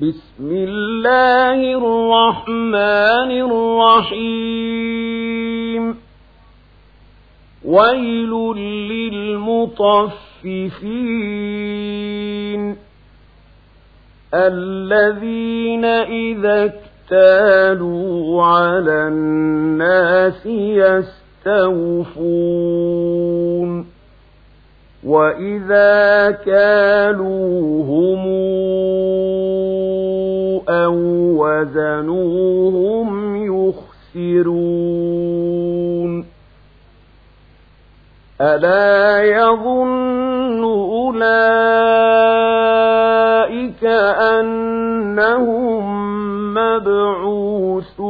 بسم الله الرحمن الرحيم. ويل للمطففين. الذين إذا اكتالوا على الناس يستوفون. وإذا كالوهم أو وزنوهم يخسرون ألا يظن أولئك أنهم مبعوثون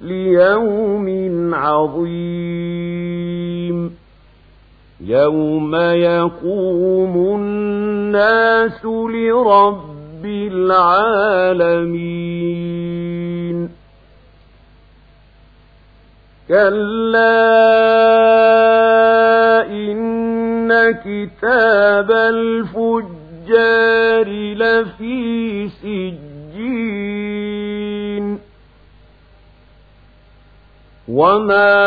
ليوم عظيم يوم يقوم الناس لرب العالمين كلا إن كتاب الفجار لفي سجين وما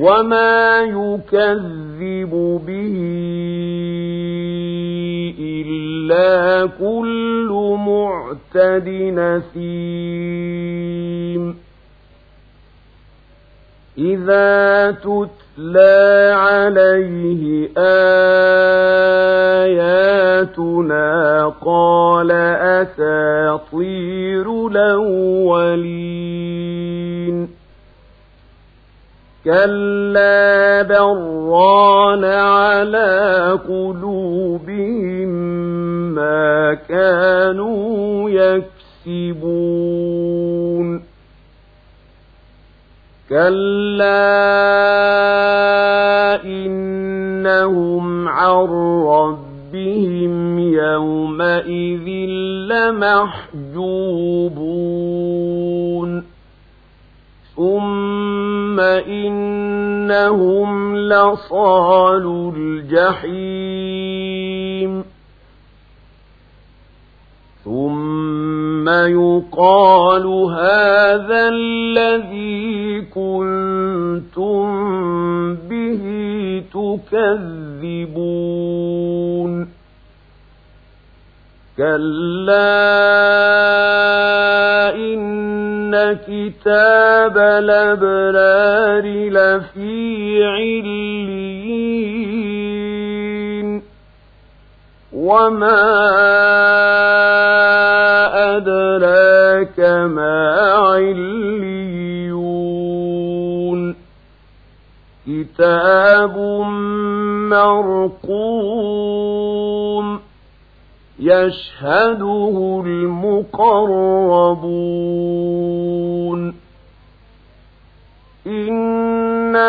وما يكذب به إلا كل معتد نسيم إذا تتلى عليه آياتنا قال أساطير الأولين كلا بران على قلوبهم ما كانوا يكسبون كلا إنهم عن ربهم يومئذ لمحجوبون ثم إنهم لصال الجحيم ثم يقال هذا الذي كنتم به تكذبون كلا كتاب الأبرار لفي عليين وما أدراك ما عليون كتاب مرقوم يشهده المقربون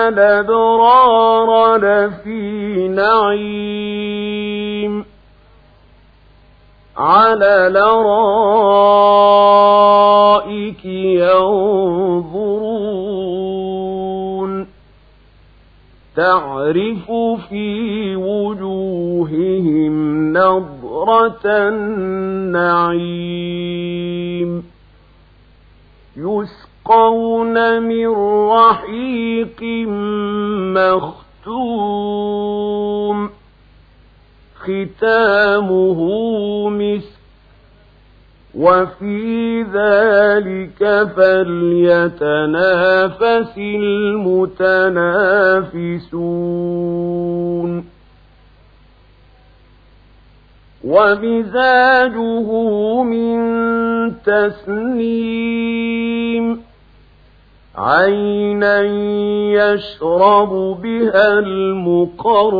الأبرار لفي نعيم على الأرائك ينظرون تعرف في وجوههم نظرة النعيم يسقون من رحيق مختوم ختامه مسك وفي ذلك فليتنافس المتنافسون ومزاجه من تسنيم عينا يشرب بها المقربون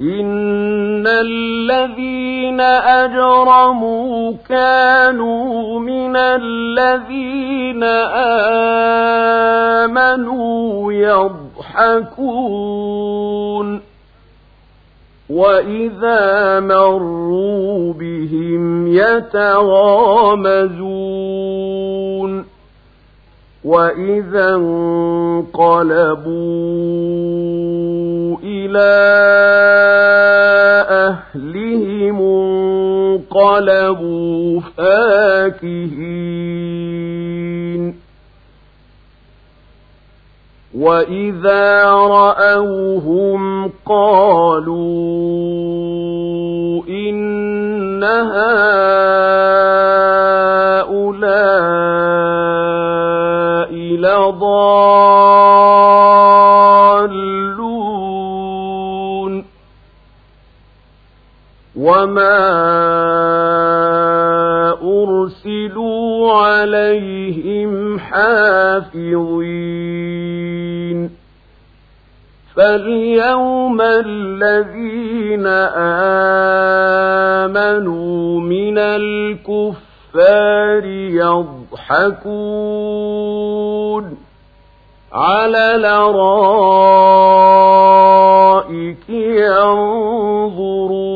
إن الذين أجرموا كانوا من الذين آمنوا يضحكون وإذا مروا بهم يتغامزون وإذا انقلبوا إلى أهلهم انقلبوا فاكهين وإذا رأوهم قالوا إن هؤلاء لضالون عليهم حافظين. فاليوم الذين آمنوا من الكفار يضحكون على الأرائك ينظرون.